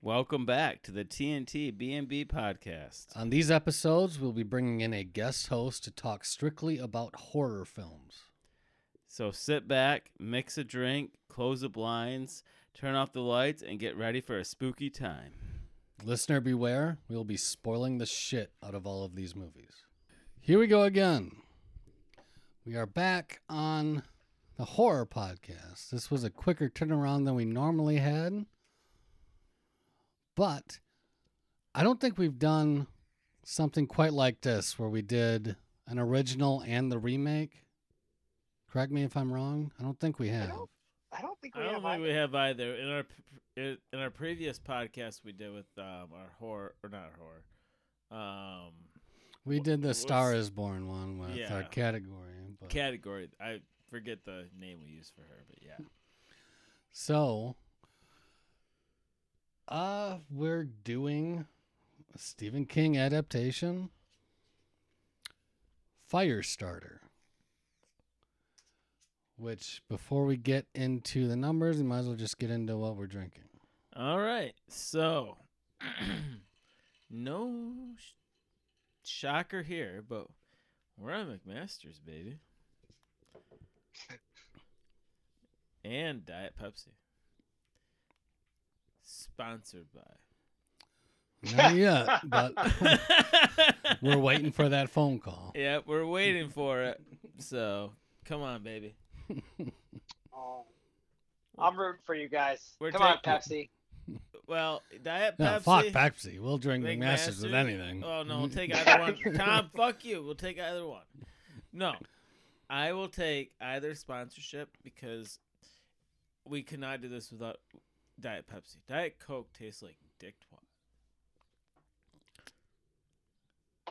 Welcome back to the TNT B&B podcast. On these episodes, we'll be bringing in a guest host to talk strictly about horror films. So sit back, mix a drink, close the blinds, turn off the lights, and get ready for a spooky time. Listener beware, we'll be spoiling the shit out of all of these movies. Here we go again. We are back on the horror podcast. This was a quicker turnaround than we normally had. But I don't think we've done something quite like this where we did an original and the remake. Correct me if I'm wrong. I don't think we have. don't- I don't think we I don't have. think either. we have either. In our in our previous podcast we did with um, our horror or not horror, um, We did the Star is Born one with Yeah. our category. But. category. I forget the name we used for her, but yeah. So, uh, we're doing a Stephen King adaptation, Firestarter. Which, before we get into the numbers, we might as well just get into what we're drinking. All right. So, no sh- shocker here, but we're on McMaster's, baby. and Diet Pepsi. Sponsored by. Not yet, but we're waiting for that phone call. yeah, we're waiting for it. So, come on, baby. Oh, I'm rooting for you guys. We're Come on, Pepsi. Well, Diet No, Pepsi. fuck Pepsi. We'll drink Big McMasters with anything. Oh no, we'll take either one. Tom, fuck you. We'll take either one. No, I will take either sponsorship because we cannot do this without Diet Pepsi. Diet Coke tastes like dick twat.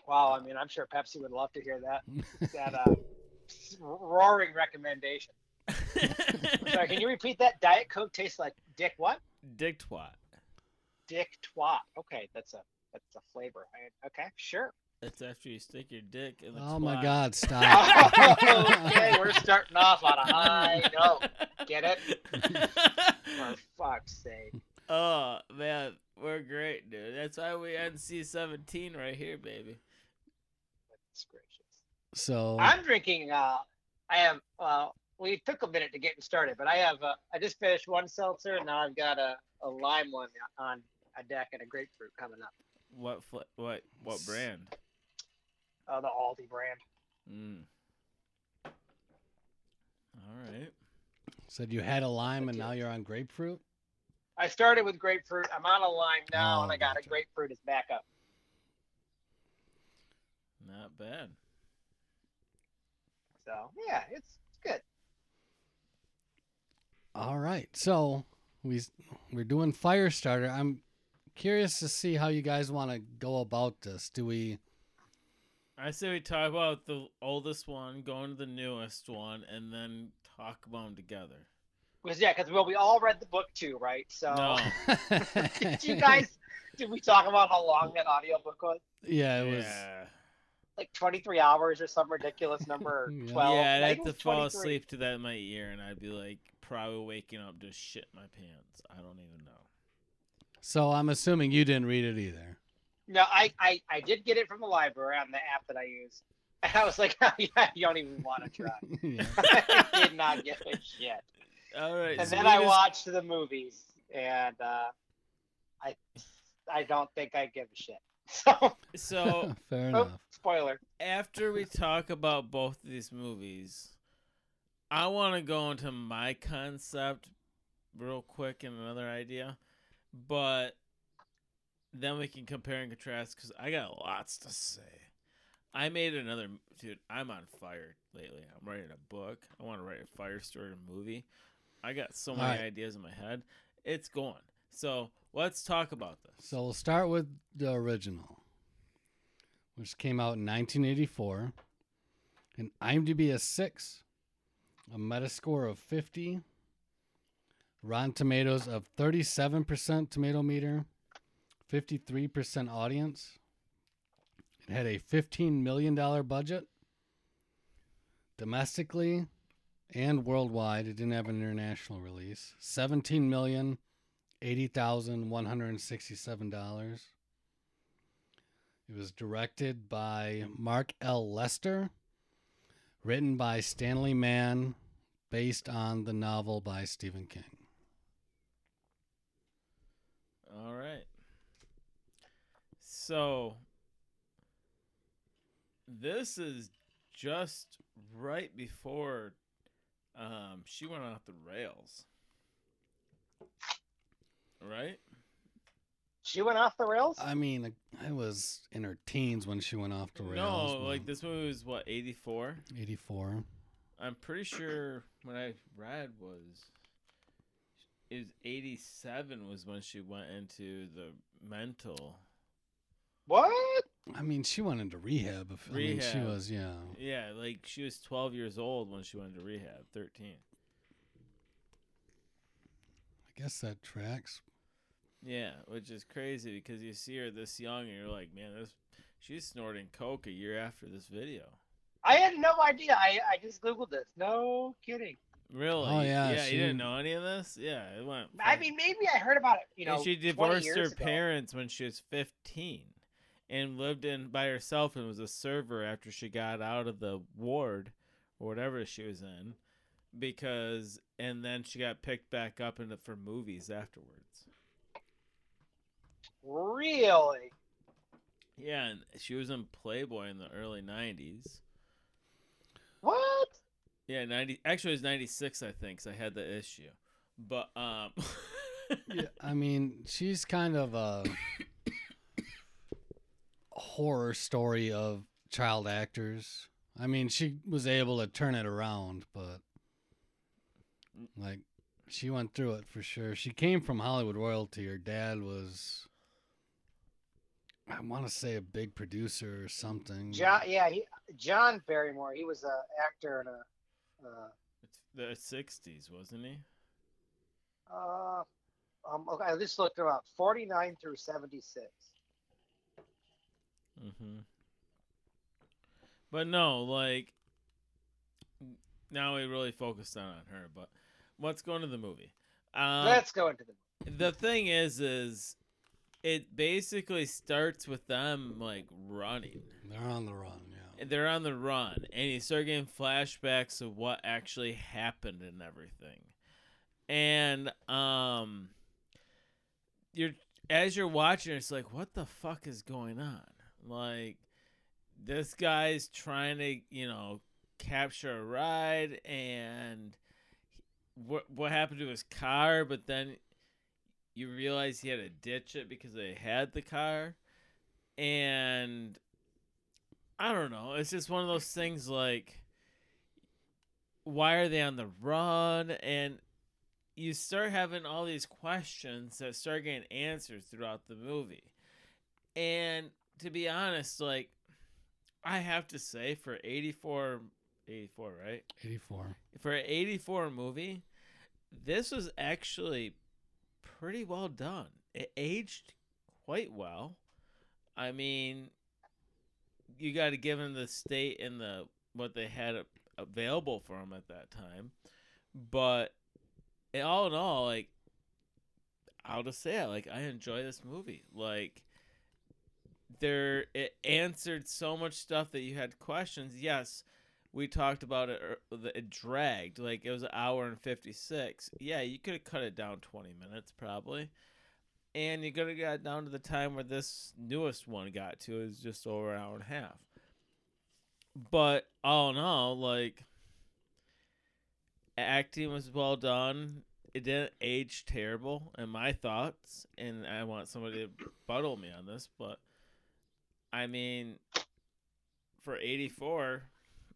Wow, I mean, I'm sure Pepsi would love to hear that. That uh, roaring recommendation. Sorry, can you repeat that? Diet Coke tastes like dick what? dick twat. Dick twat. Okay, that's a that's a flavor. I, okay, sure. That's after you stick your dick in the Oh my. God! Stop. okay, we're starting off on a high note. Get it? For fuck's sake. oh man, we're great, dude. That's why we NC seventeen right here, baby. Goodness gracious. so I'm drinking. Uh, I have. Uh, we took a minute to get started, but I have. Uh, I just finished one seltzer, and now I've got a, a lime one on a deck and a grapefruit coming up. What what what brand? Uh, the Aldi brand. Mm. All right. said you had a lime and now you're on grapefruit. I started with grapefruit. I'm on a lime now, Oh, and I got gotcha. a grapefruit as backup. Not bad. So yeah, it's, it's good. All right, so we we're doing Firestarter. I'm curious to see how you guys want to go about this. Do we? I say we talk about the oldest one, going to the newest one, and then talk about them together. Because yeah, because well, we all read the book too, right? So No. did you guys? Did we talk about how long that audiobook was? yeah, it was. yeah. Like 23 hours or some ridiculous number. Yeah. 12. yeah, I I'd have to fall asleep to that in my ear, and I'd be like probably waking up to shit my pants. I don't even know. So I'm assuming you didn't read it either. No, I, I I did get it from the library on the app that I use. And I was like, yeah, you don't even want to try. I did not get it yet. All right. And so then I just- watched the movies, and uh, I I don't think I give a shit. So, So Fair oh, enough. spoiler. after we talk about both of these movies, I want to go into my concept real quick and another idea, but then we can compare and contrast because I got lots to say. I made another dude. I'm on fire lately. I'm writing a book. I want to write a fire story movie. I got so many Alright. ideas in my head. It's going. So let's talk about this. So we'll start with the original, which came out in 1984. An IMDb a six, a Metascore of 50, Rotten Tomatoes of 37% tomato meter, 53% audience. It had a $15 million budget. Domestically and worldwide, it didn't have an international release. 17 million eighty thousand one hundred and sixty-seven dollars. It was directed by Mark L. Lester, written by Stanley Mann, based on the novel by Stephen King. All right. So this is just right before um, she went off the rails. Right? She went off the rails. I mean, I was in her teens when she went off the rails. no, like this movie was what, 84? 84. I'm pretty sure when I read was it was 87 was when she went into the mental. What? I mean, she went into rehab. If, I mean, she was, yeah. Yeah, like she was 12 years old when she went into rehab, 13. I guess that tracks. Yeah, which is crazy because you see her this young and you're like, man, this she's snorting coke a year after this video. I had no idea. I I just googled this. No kidding. Really? Oh, yeah, Yeah, she- you didn't know any of this? Yeah, it went. I mean, maybe I heard about it. You know, and she 20 divorced her ago. parents when she was 15 and lived in by herself and was a server after she got out of the ward or whatever she was in because and then she got picked back up into for movies afterwards. Really? Yeah, and she was in Playboy in the early 90s. What? Yeah, 90 actually it was 96 I think 'cause I had the issue. But um Yeah, I mean, she's kind of a horror story of child actors. I mean, she was able to turn it around, but like she went through it for sure. She came from Hollywood royalty. Her dad was I want to say a big producer or something. John? Yeah, he, John Barrymore. He was an actor in a. Uh, it's the 60s, wasn't he? uh, um, okay, I just looked him up. Forty nine through seventy six. Mm-hmm. But no, like now we really focused on, on her. But let's go into the movie. Um, Let's go into the. Movie. the thing is, is it basically starts with them like running. They're on the run, yeah. They're on the run, and you start getting flashbacks of what actually happened and everything. And um, you're as you're watching, it's like, what the fuck is going on? Like, this guy's trying to, you know, capture a ride, and what what happened to his car? But then you realize he had to ditch it because they had the car, and I don't know. It's just one of those things like why are they on the run and you start having all these questions that start getting answers throughout the movie. And to be honest, like I have to say for 84 84, right? 84. For an 84 movie, this was actually pretty well done. It aged quite well. I mean, you got to give them the state and the what they had available for them at that time. But all in all, like I'll just say it, like I enjoy this movie. Like there, it answered so much stuff that you had questions. Yes, we talked about it. Er, it dragged like it was an hour and fifty six. Yeah, you could have cut it down twenty minutes probably, and you could have got down to the time where this newest one got to. is just over an hour and a half. But all in all, like acting was well done. It didn't age terrible, in my thoughts, and I want somebody to buttle me on this, but I mean, for '84,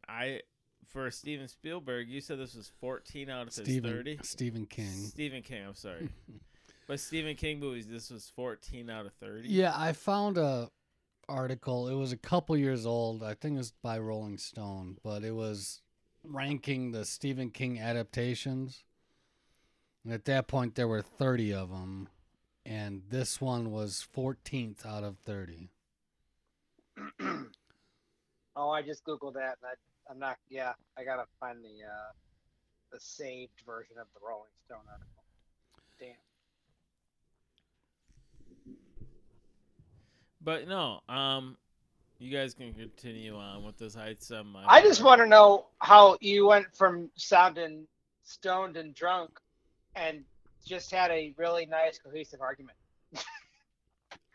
I for Steven Spielberg, you said this was 14 out of his Stephen 30. Stephen King. Stephen King, I'm sorry, but Stephen King movies, this was 14 out of 30. Yeah, I found a article. It was a couple years old. I think it was by Rolling Stone, but it was ranking the Stephen King adaptations. And at that point, there were 30 of them, and this one was 14th out of 30. oh, I just googled that, and I, am not. Yeah, I gotta find the uh, the saved version of the Rolling Stone article. Damn. But no, um, you guys can continue on with this. I some. Um, I just want to know how you went from sounding stoned and drunk, and just had a really nice cohesive argument.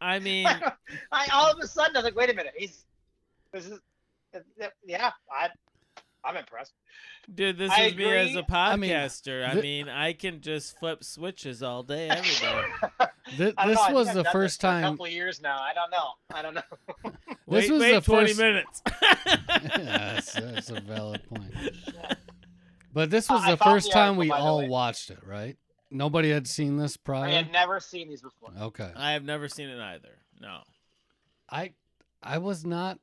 I mean, I all of a sudden I was like, wait a minute, he's this is yeah, I I'm impressed. Dude, this I is me as agree. a I mean, podcaster. I mean, I can just flip switches all day, every day. Th- this know, was the first this for A time. couple years now. I don't know. I don't know. This wait, was wait the 20 first- minutes. yeah, that's, that's a valid point. But this was I the found first the time we all watched it, right? Nobody had seen this prior. I had never seen these before. Okay. I have never seen it either. No. I I was not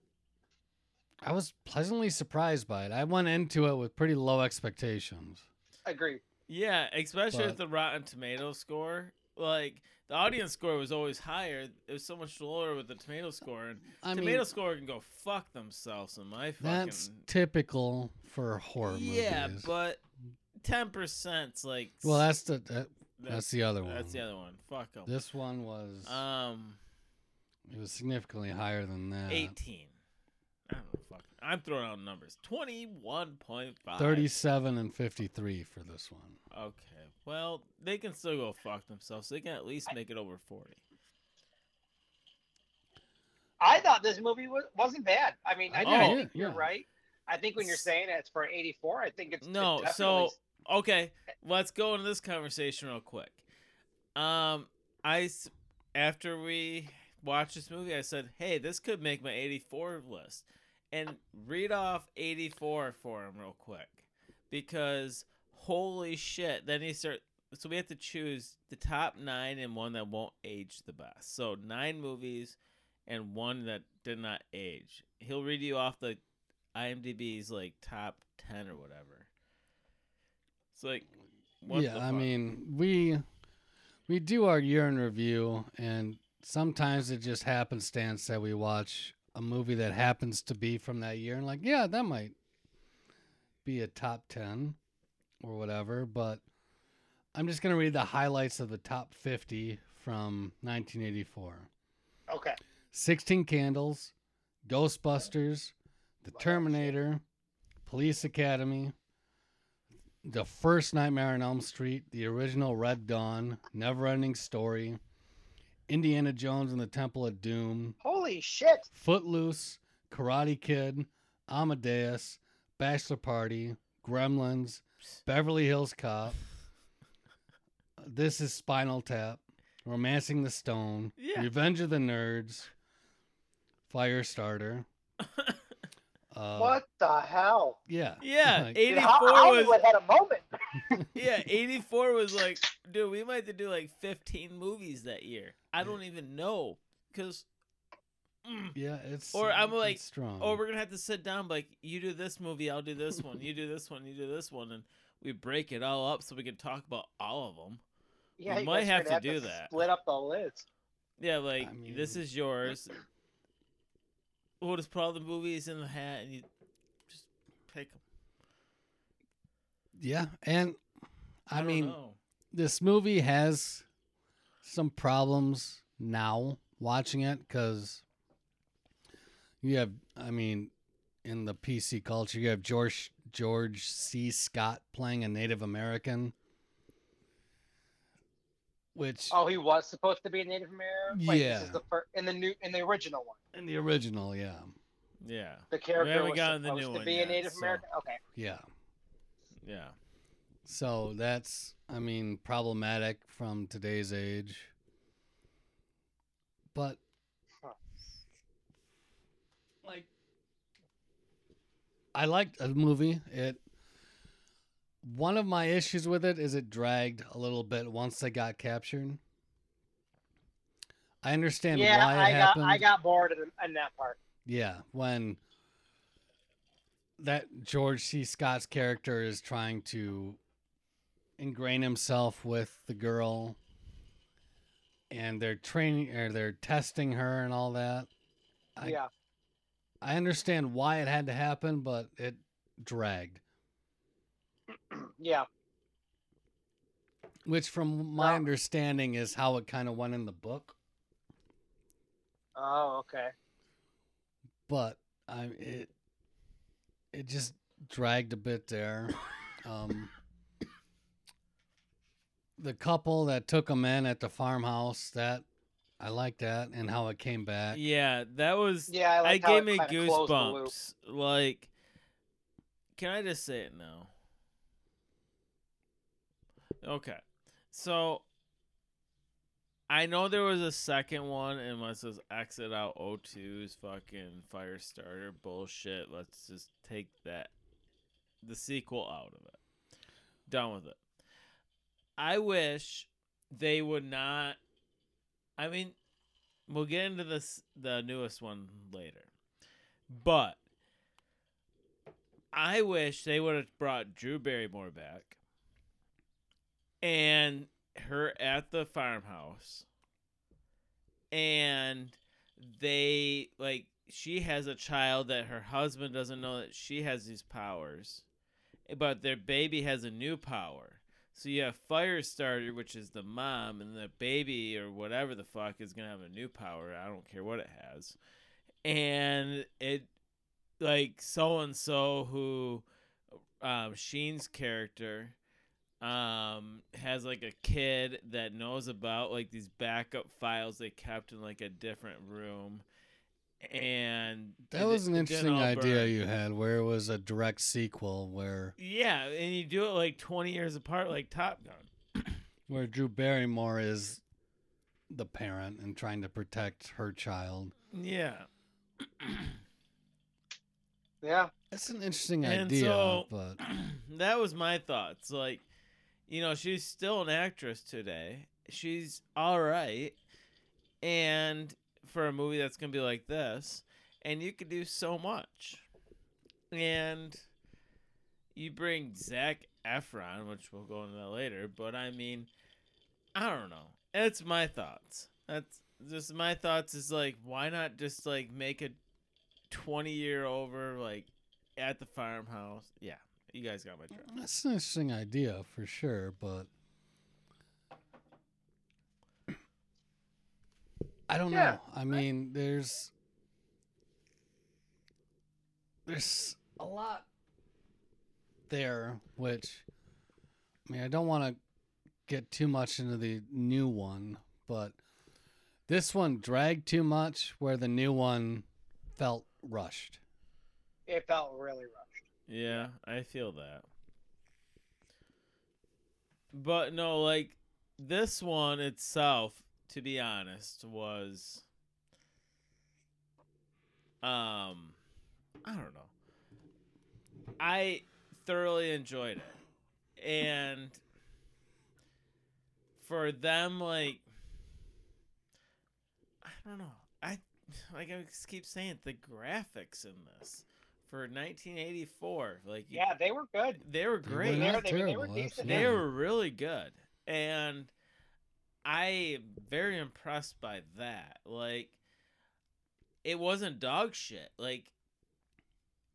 I was pleasantly surprised by it. I went into it with pretty low expectations. Agreed. Yeah, especially with the Rotten Tomato score. Like the audience score was always higher. It was so much lower with the tomato score, and I tomato mean, score can go fuck themselves in my fucking. that's typical for horror yeah, movies. Yeah, but ten percent's like. well, that's the that, that's that's the other one. that's the other one. Fuck 'em. This one was Um, it was significantly higher than that. eighteen. I don't know. Fuck. I'm throwing out numbers. Twenty-one point five. 37 and 53 for this one. Okay. Well, they can still go fuck themselves. They can at least make it over forty. I thought this movie was, wasn't bad. I mean, I, Oh, I yeah, you're yeah. right. I think when you're saying it's for 84, I think it's No, it's so definitely- okay, let's go into this conversation real quick. Um, I after we watched this movie, I said, "Hey, this could make my 84 list," and read off 84 for him real quick because holy shit! Then he start. So we have to choose the top nine and one that won't age the best. So nine movies and one that did not age. He'll read you off the IMDb's like top ten or whatever. It's like, what yeah, the I mean, we we do our year in review and sometimes it just happenstance that we watch a movie that happens to be from that year and like, yeah, that might be a top 10 or whatever, but I'm just going to read the highlights of the top 50 from 1984. okay. 16 Candles, Ghostbusters, The Terminator, Police Academy, the first Nightmare on Elm Street, the original Red Dawn, Neverending Story, Indiana Jones and the Temple of Doom, Holy shit! Footloose, Karate Kid, Amadeus, Bachelor Party, Gremlins, Beverly Hills Cop. This is Spinal Tap, Romancing the Stone, Yeah. Revenge of the Nerds, Firestarter. Uh, what the hell? Yeah. Yeah, Like, Dude, 84 Ho- was had a moment. yeah, 84 was like, dude, we might have to do like 15 movies that year. I don't even know cuz yeah, it's Or I'm like, strong. or we're going to have to sit down like you do this movie, I'll do this one. You do this one, you do this one and we break it all up so we can talk about all of them. Yeah, We you might have are gonna to do that. Split up the lids. Yeah, like this mean- is yours. We'll just put all the movies in the hat and you just pick 'em. yeah, and I, don't mean, know. this movie has some problems now watching it because you have, I mean, in the PC culture, you have George George C. Scott playing a Native American, which Oh, he was supposed to be a Native American. Wait, Yeah. This is the fir- in the new in the original one. in the original, yeah, yeah. The character haven't was gotten the supposed new to one be yet, a Native so- American. Okay. yeah. Yeah. So that's, I mean, problematic from today's age. But, Huh. like, I liked the movie. It. One of my issues with it is it dragged a little bit once they got captured. I understand Yeah, why it I got happened. I got bored in, in that part. Yeah, when that George C. Scott's character is trying to ingrain himself with the girl and they're training or they're testing her and all that. I yeah. I understand why it had to happen, but it dragged. Yeah. Which from my Well- understanding is how it kind of went in the book. Oh, okay. but I it it just dragged a bit there. Um, the couple that took him in at the farmhouse that I like that and how it came back. Yeah, that was. Yeah, I I gave me kinda closed the loop. goosebumps. Like, can I just say it now? Okay, so I know there was a second one, and let's just exit out O2's fucking fire starter bullshit. Let's just take that, the sequel out of it. Done with it. I wish they would not. I mean, we'll get into this the newest one later. But I wish they would have brought Drew Barrymore back and her at the farmhouse. And they like she has a child that her husband doesn't know that she has these powers. But their baby has a new power. So you have Firestarter, which is the mom, and the baby or whatever the fuck is gonna have a new power. I don't care what it has, and it like so and so who um, Sheen's character um has like a kid that knows about like these backup files they kept in like a different room and That was an interesting idea burn. you had where it was a direct sequel where Yeah, and you do it like 20 years apart, like Top Gun. where Drew Barrymore is the parent and trying to protect her child. Yeah. Yeah. That's an interesting And idea, so- but that was my thoughts. Like, you know, she's still an actress today. She's all right. And for a movie that's going to be like this, and you could do so much. And you bring Zac Efron, which we'll go into that later, but I mean, I don't know. It's my thoughts. That's just my thoughts is like, why not just like make a 20 year over, like, at the farmhouse? Yeah, you guys got my drift. that's an interesting idea for sure, but I don't Yeah, know. I mean, there's there's a lot there which I mean, I don't want to get too much into the new one, but this one dragged too much where the new one felt rushed. It felt really rushed. Yeah, I feel that. But no, like this one itself, to be honest, was um I don't know. I thoroughly enjoyed it. And for them like I don't know. I like I keep saying the graphics in this for 1984, like Yeah, they were good. they were great. They were- they were- they were terrible. decent. They were really good. And I am very impressed by that. Like it wasn't dog shit. Like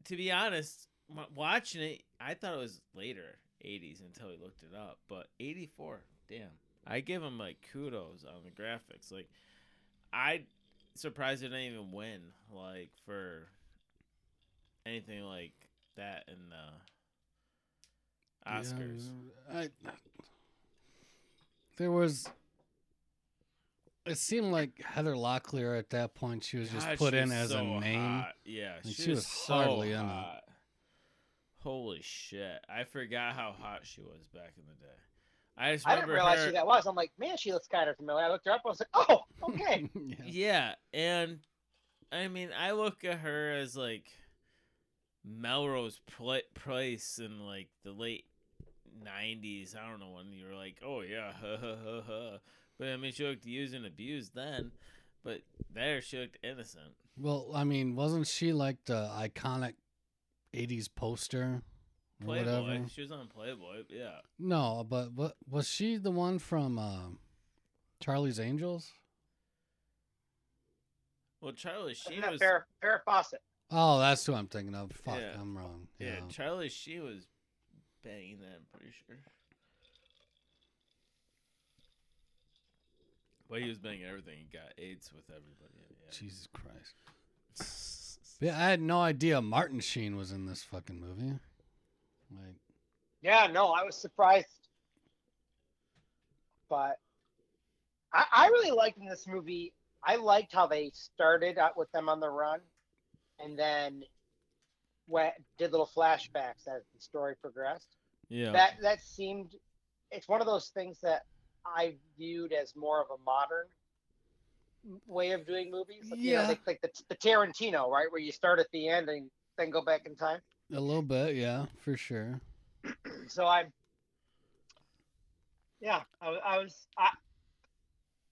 to be honest, watching it, I thought it was later 80s until we looked it up, but 84, damn. I give them like kudos on the graphics. Like I surprised it didn't even win like for anything like that in the Oscars. Yeah, I, there was. It seemed like Heather Locklear at that point. She was just put in was as a name. hot. Yeah, she, she was, was so hardly in it. hot. Holy shit! I forgot how hot she was back in the day. I just I didn't realize her. who that was. I'm like, man, she looks kind of familiar. I looked her up. I was like, oh, okay. yeah. Yeah, and I mean, I look at her as like Melrose Pl- Place in like the late '90s. I don't know when you were like, oh yeah, ha ha ha ha. But I mean, she looked used and abused then, but there she looked innocent. Well, I mean, wasn't she like the iconic '80s poster or Playboy. whatever? She was on Playboy. Yeah. No, but what was she the one from uh, Charlie's Angels? Well, Charlie Isn't Sheen that was. Farrah, Farrah Fawcett? Oh, that's who I'm thinking of. Fuck, Yeah. I'm wrong. Yeah, Yeah. Charlie Sheen was banging that. I'm pretty sure. But he was banging everything. He got AIDS with everybody. Yeah. Jesus Christ. Yeah, I had no idea Martin Sheen was in this fucking movie. Like, Yeah, no, I was surprised, but I, I really liked in this movie. I liked how they started out with them on the run, and then went did little flashbacks as the story progressed. Yeah. That that seemed it's one of those things that I viewed as more of a modern way of doing movies. Like, you know, Yeah. like, like the, the Tarantino, right, where you start at the end and then go back in time. a little bit, yeah, for sure. so I'm, yeah, I, was- I was, I,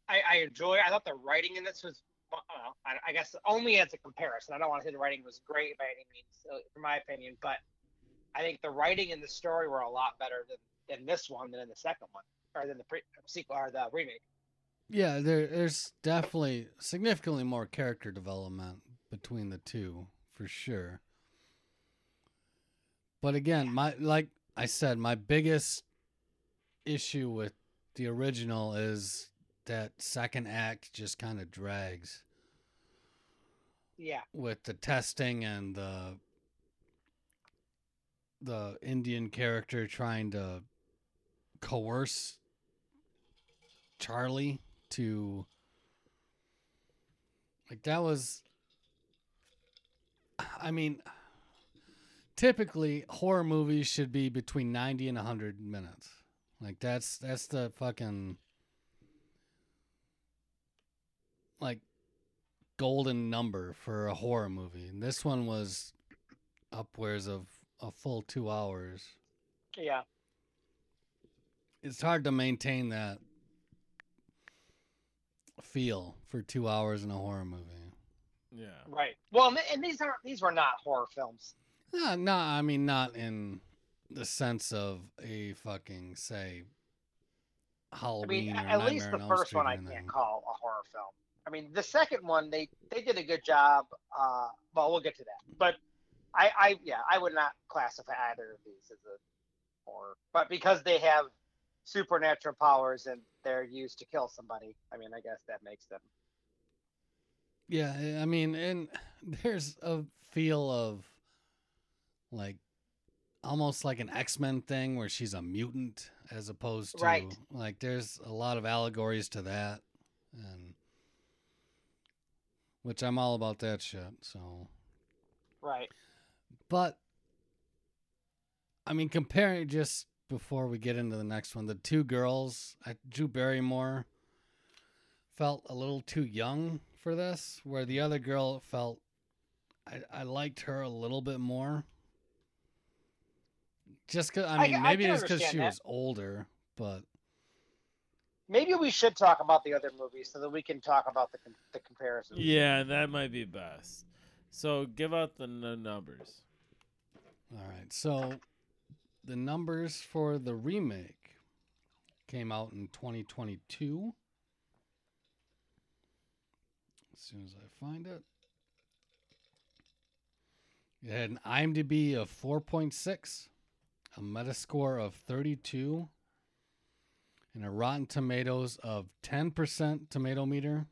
I, I enjoy. I thought the writing in this was, uh, I, guess, only as a comparison. I don't want to say the writing was great by any means, in my opinion, but I think the writing and the story were a lot better than, than this one than in the second one, or than the pre- sequel or the remake. Yeah, there, there's definitely significantly more character development between the two, for sure. But again, my like I said, my biggest issue with the original is that second act just kind of drags Yeah, with the testing and the the Indian character trying to coerce Charlie to like that was I mean typically horror movies should be between 90 and 100 minutes. Like that's that's the fucking like golden number for a horror movie. And this one was upwards of a full 2 hours. yeah, It's hard to maintain that feel for 2 hours in a horror movie. Yeah. right. Well, and- and these aren't these were not horror films. No, no, I mean not in the sense of a fucking say Halloween. I Halloween mean, or at least the first one I can't call a horror film. I mean, the second one they they did a good job. Uh, well, we'll get to that. But I, I yeah, I would not classify either of these as a horror. But because they have supernatural powers and they're used to kill somebody, I mean, I guess that makes them. Yeah, I mean, and there's a feel of like almost like an X Men thing where she's a mutant as opposed to Right. like there's a lot of allegories to that, and which I'm all about that shit. So, Right. but I mean, comparing just before we get into the next one, the two girls, I, Drew Barrymore felt a little too young for this, where the other girl felt I, I liked her a little bit more. Just cause I I mean, I maybe can it's because she that. was older, but Maybe we should talk about the other movies so that we can talk about the com- the comparisons. Yeah, that might be best. So give out the n- numbers. all right. So the numbers for the remake came out in 2022. As soon as I find it. It had an IMDb of 4.6, a Metascore of 32, and a Rotten Tomatoes of 10% tomato meter,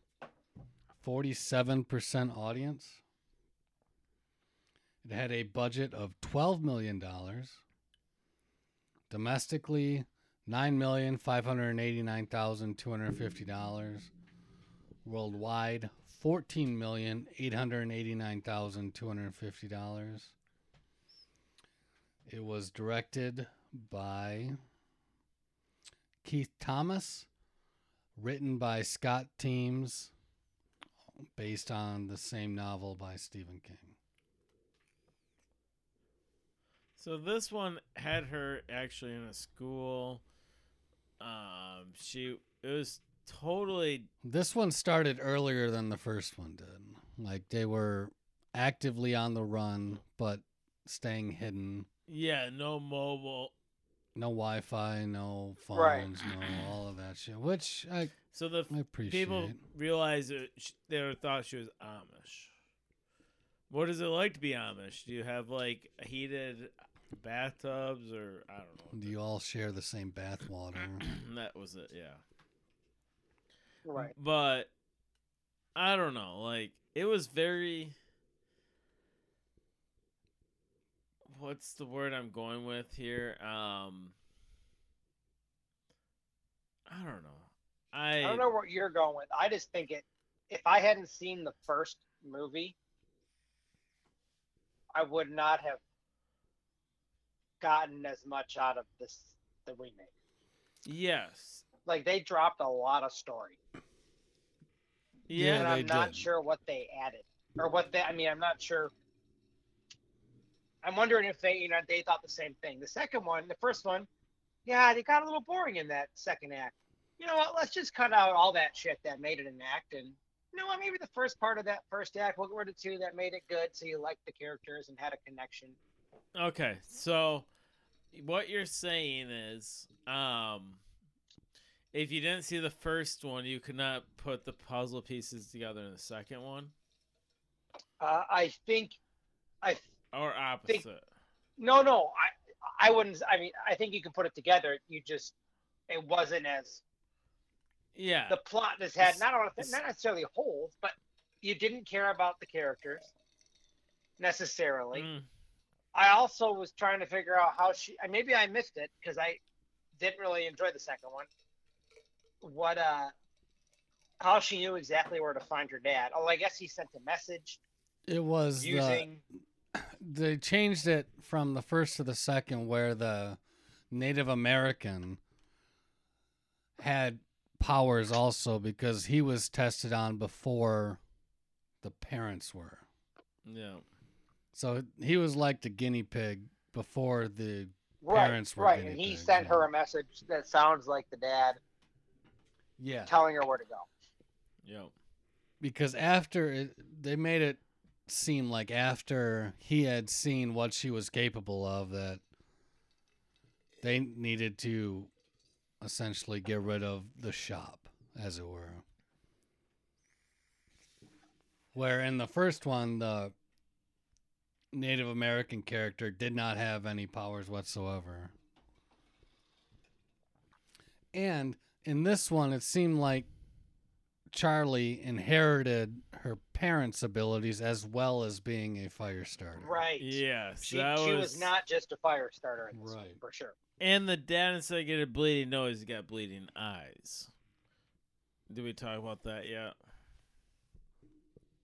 47% audience. It had a budget of $12 million. Domestically, $9,589,250. Worldwide, $14,889,250. It was directed by Keith Thomas, written by Scott Teems, based on the same novel by Stephen King. So this one had her actually in a school. Um, she it was totally This one started earlier than the first one did. Like they were actively on the run, but staying hidden. yeah no mobile. No Wi Fi, no phones, Right. no all of that shit, which I, So the I appreciate. people realized that sh- they were- thought she was Amish. What is it like to be Amish? Do you have like heated bathtubs or I don't know? Do you all share the same bath water? that was it, yeah. Right. But I don't know. Like it was very. What's the word I'm going with here? Um. I don't know. I, I don't know what you're going with. I just think it. If I hadn't seen the first movie, I would not have gotten as much out of this the remake. Yes. Like they dropped a lot of story, Yeah. and I'm not did. sure what they added or what they. I mean, I'm not sure. I'm wondering if they, you know, they thought the same thing. The second one, the first one, yeah, they got a little boring in that second act. You know what? Let's just cut out all that shit that made it an act, and you know what? Maybe the first part of that first act, we'll get rid of two that made it good, so you liked the characters and had a connection. Okay, so what you're saying is, um, if you didn't see the first one, you could not put the puzzle pieces together in the second one, Uh, I think, I or opposite. no, no, I, I wouldn't. I mean, I think you can put it together. You just, it wasn't as yeah, the plot has had not on not necessarily holes, but you didn't care about the characters necessarily. Mm, I also was trying to figure out how she. Maybe I missed it because I didn't really enjoy the second one. What uh, how she knew exactly where to find her dad? Oh, I guess he sent a message It was the, using. They changed it from the first to the second where the Native American had powers also because he was tested on before the parents were. yeah, So he was like the guinea pig before the right, parents were right, guinea and he pigs, sent her a message that sounds like the dad yeah telling her where to go. yeah, because after it, they made it seem like after he had seen what she was capable of that they needed to essentially get rid of the shop as it were. Where in the first one the native american character did not have any powers whatsoever. And in this one it seemed like Charlie inherited her parents' abilities as well as being a fire starter. Right. yes. She, that she was, was not just a fire starter in this, Right. for sure. And the dad instead of getting a bleeding nose, he got bleeding eyes. Did we talk about that yet?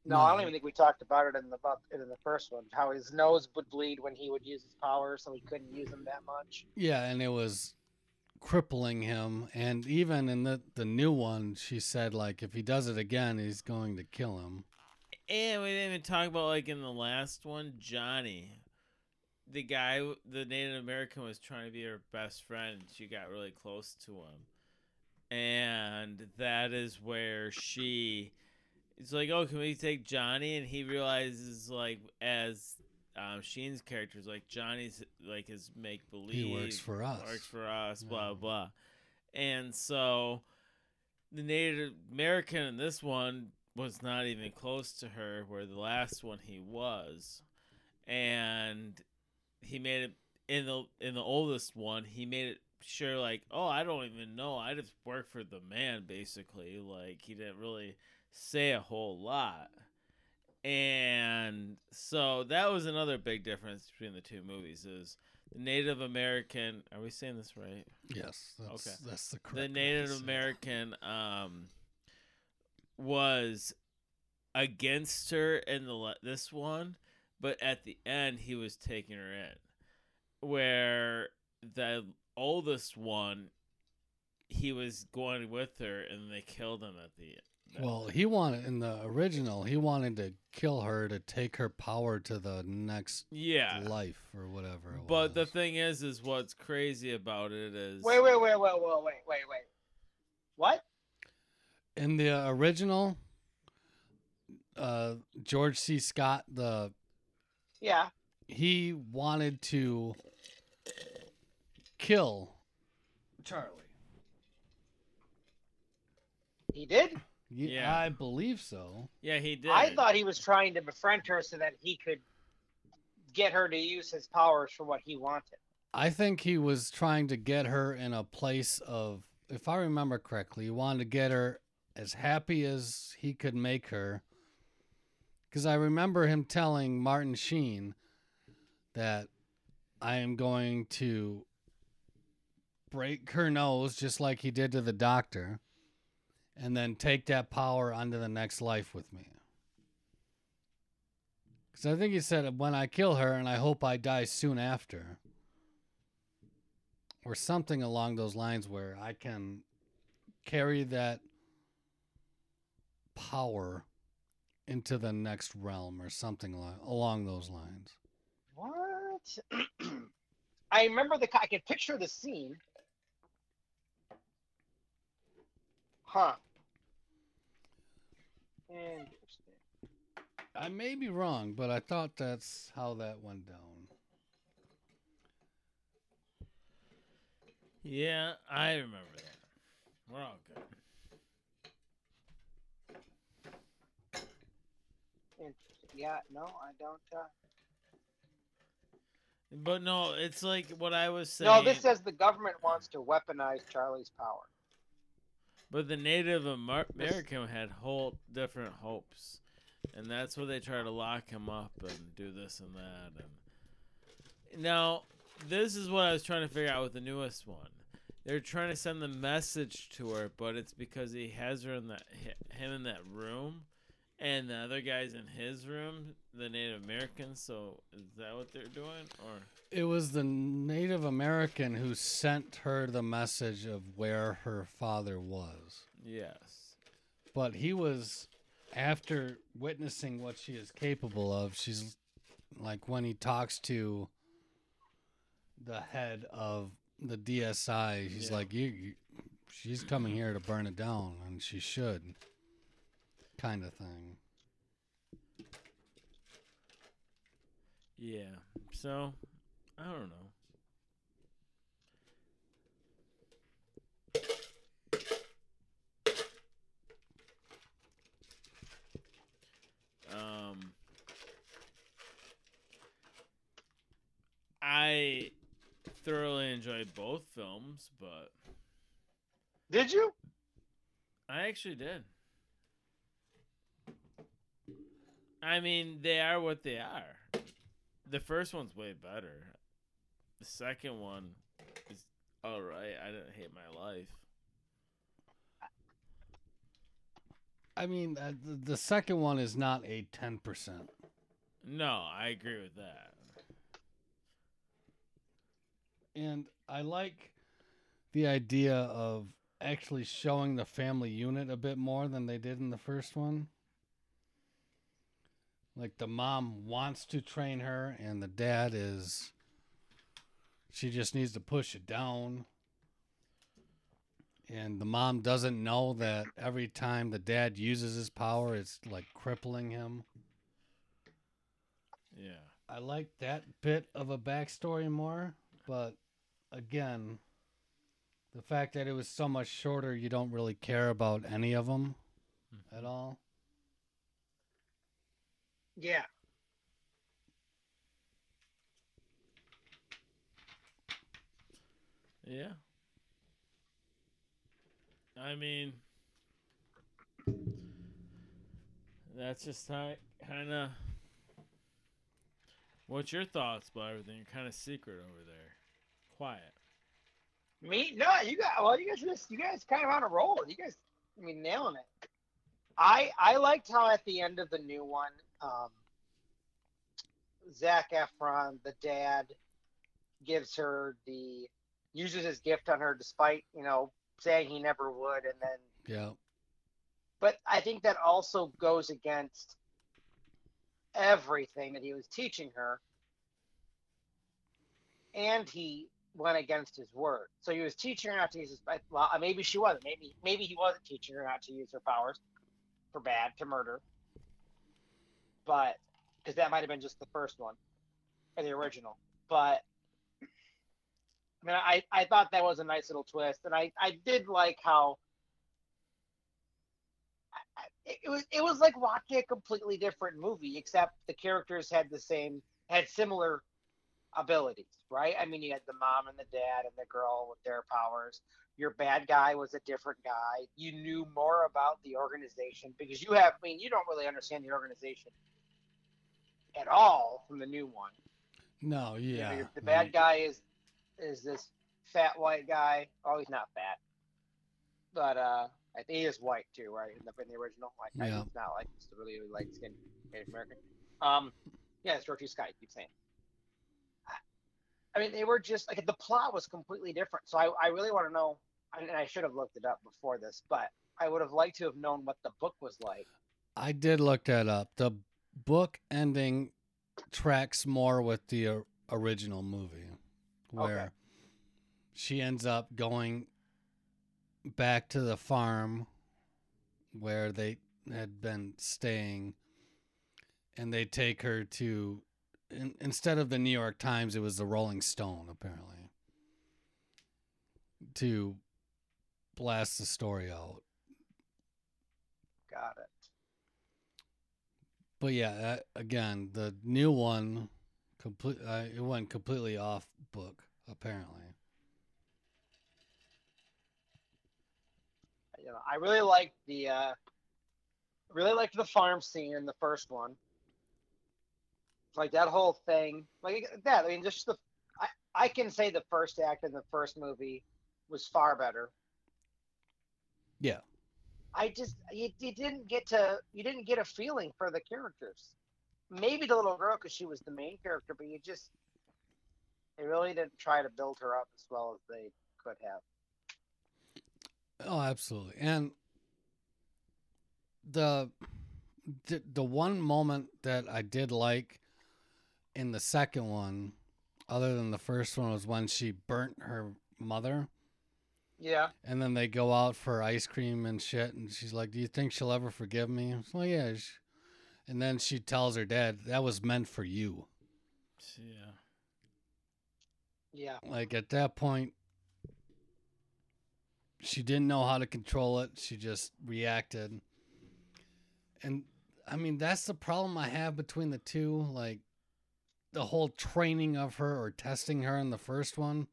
No, I don't even think we talked about it in the about it in the first one. How his nose would bleed when he would use his power, so he couldn't use them that much. Yeah, and it was crippling him. And even in the the new one, she said like if he does it again, he's going to kill him. And we didn't even talk about like in the last one, Johnny, the guy, the Native American was trying to be her best friend. She got really close to him, and that is where she. It's like, oh, can we take Johnny? And he realizes, like, as um, Sheen's character is like, Johnny's like his make believe. He works for us. Works for us. Blah blah. And so, the Native American in this one was not even close to her, where the last one he was, and he made it in the in the oldest one. He made it sure like, oh, I don't even know. I just work for the man, basically. Like he didn't really say a whole lot. And so that was another big difference between the two movies is the Native American are we saying this right? Yes, that's, Okay. that's the correct. the Native. American um was against her in the this one, but at the end he was taking her in. Where the oldest one, he was going with her, and they killed him at the end. Well, he wanted in the original, he wanted to kill her to take her power to the next yeah. life or whatever. It But the thing is, is what's crazy about it is Wait, wait, wait, wait, wait, wait, wait, wait. What? in the original, uh, George C. Scott, the Yeah. he wanted to kill Charlie. He did? Ye- Yeah. I believe so. Yeah, he did. I thought he was trying to befriend her so that he could get her to use his powers for what he wanted. I think he was trying to get her in a place of, if I remember correctly, he wanted to get her as happy as he could make her. Because I remember him telling Martin Sheen that I am going to break her nose just like he did to the doctor and then take that power onto the next life with me. Because I think he said, when I kill her, and I hope I die soon after. Or something along those lines where I can carry that power into the next realm or something along those lines. What? I remember the. I can picture the scene. Huh. Interesting. I may be wrong, but I thought that's how that went down. Yeah, I remember that. We're all good. Yeah. No, I don't. Uh... But no, it's like what I was saying. No, this says the government wants to weaponize Charlie's power. But the Native Amer- American had whole different hopes, and that's where they try to lock him up and do this and that. And now, this is what I was trying to figure out with the newest one. They're trying to send the message to her, but it's because he has her in that him in that room, and the other guy's in his room, the Native Americans. So is that what they're doing, or? It was the Native American who sent her the message of where her father was. Yes. But he was, after witnessing what she is capable of, she's like when he talks to the head of the DSI, he's Yeah. like, you, you, she's coming here to burn it down, and she should, kind of thing. Yeah. So, I don't know. Um, I thoroughly enjoyed both films, but Did you? I actually did. I mean, they are what they are. The first one's way better. The second one is all right. I didn't hate my life. I mean, uh, the, the second one is not a 10%. No, I agree with that. And I like the idea of actually showing the family unit a bit more than they did in the first one. Like the mom wants to train her, and the dad is. She just needs to push it down. And the mom doesn't know that every time the dad uses his power, it's like crippling him. Yeah. I like that bit of a backstory more, but again, the fact that it was so much shorter, you don't really care about any of them mm-hmm. at all. Yeah. Yeah. I mean, that's just how kind of. What's your thoughts about everything? You're kind of secret over there, quiet. Me? No, you got. Well, you guys just. You guys kind of on a roll. You guys. I mean, nailing it. I I liked how at the end of the new one, um, Zac Efron, the dad, gives her the uses his gift on her despite you know saying he never would, and then Yeah. but I think that also goes against everything that he was teaching her. And he went against his word. So he was teaching her not to use his well, uh, maybe she wasn't. Maybe maybe he wasn't teaching her not to use her powers for bad, to murder. But because that might have been just the first one or the original. But I mean, I, I thought that was a nice little twist, and I, I did like how I- it was it was like watching a completely different movie, except the characters had the same had similar abilities, right? I mean, you had the mom and the dad and the girl with their powers. your bad guy was a different guy. You knew more about the organization because you have. I mean, you don't really understand the organization at all from the new one. No, You know, yeah. the bad guy is is this fat white guy. Oh, he's not fat, but uh, I think he is white too, right? In the, in the original, like Yeah. he's not like just a really, really light skinned Native American. Um, yeah, it's George. Scott. Keep saying. I- I mean, they were just like the plot was completely different. So I, I really want to know, and I should have looked it up before this, but I would have liked to have known what the book was like. I did look that up. The book ending tracks more with the original movie, where she ends up going back to the farm where they had been staying, and they take her to. In, instead of the New York Times, it was the Rolling Stone, apparently, to blast the story out. Got it. But yeah, again, the new one, complete. Uh, it went completely off book. Apparently, you know, I really liked the uh really liked the farm scene in the first one. Like that whole thing, like that. I mean, just the I I can say the first act in the first movie was far better. Yeah. I just you, you didn't get to you didn't get a feeling for the characters. Maybe the little girl because she was the main character, but you just they really didn't try to build her up as well as they could have. oh, absolutely. And the the, the one moment that I did like in the second one, other than the first one, was when she burnt her mother. Yeah. And then they go out for ice cream and shit, and she's like, "Do you think she'll ever forgive me?" It's like, "Yeah." she-" And then she tells her dad, "That was meant for you." Yeah. Yeah. Like at that point, she didn't know how to control it. She just reacted. And I mean, that's the problem I have between the two. Like the whole training of her or testing her in the first one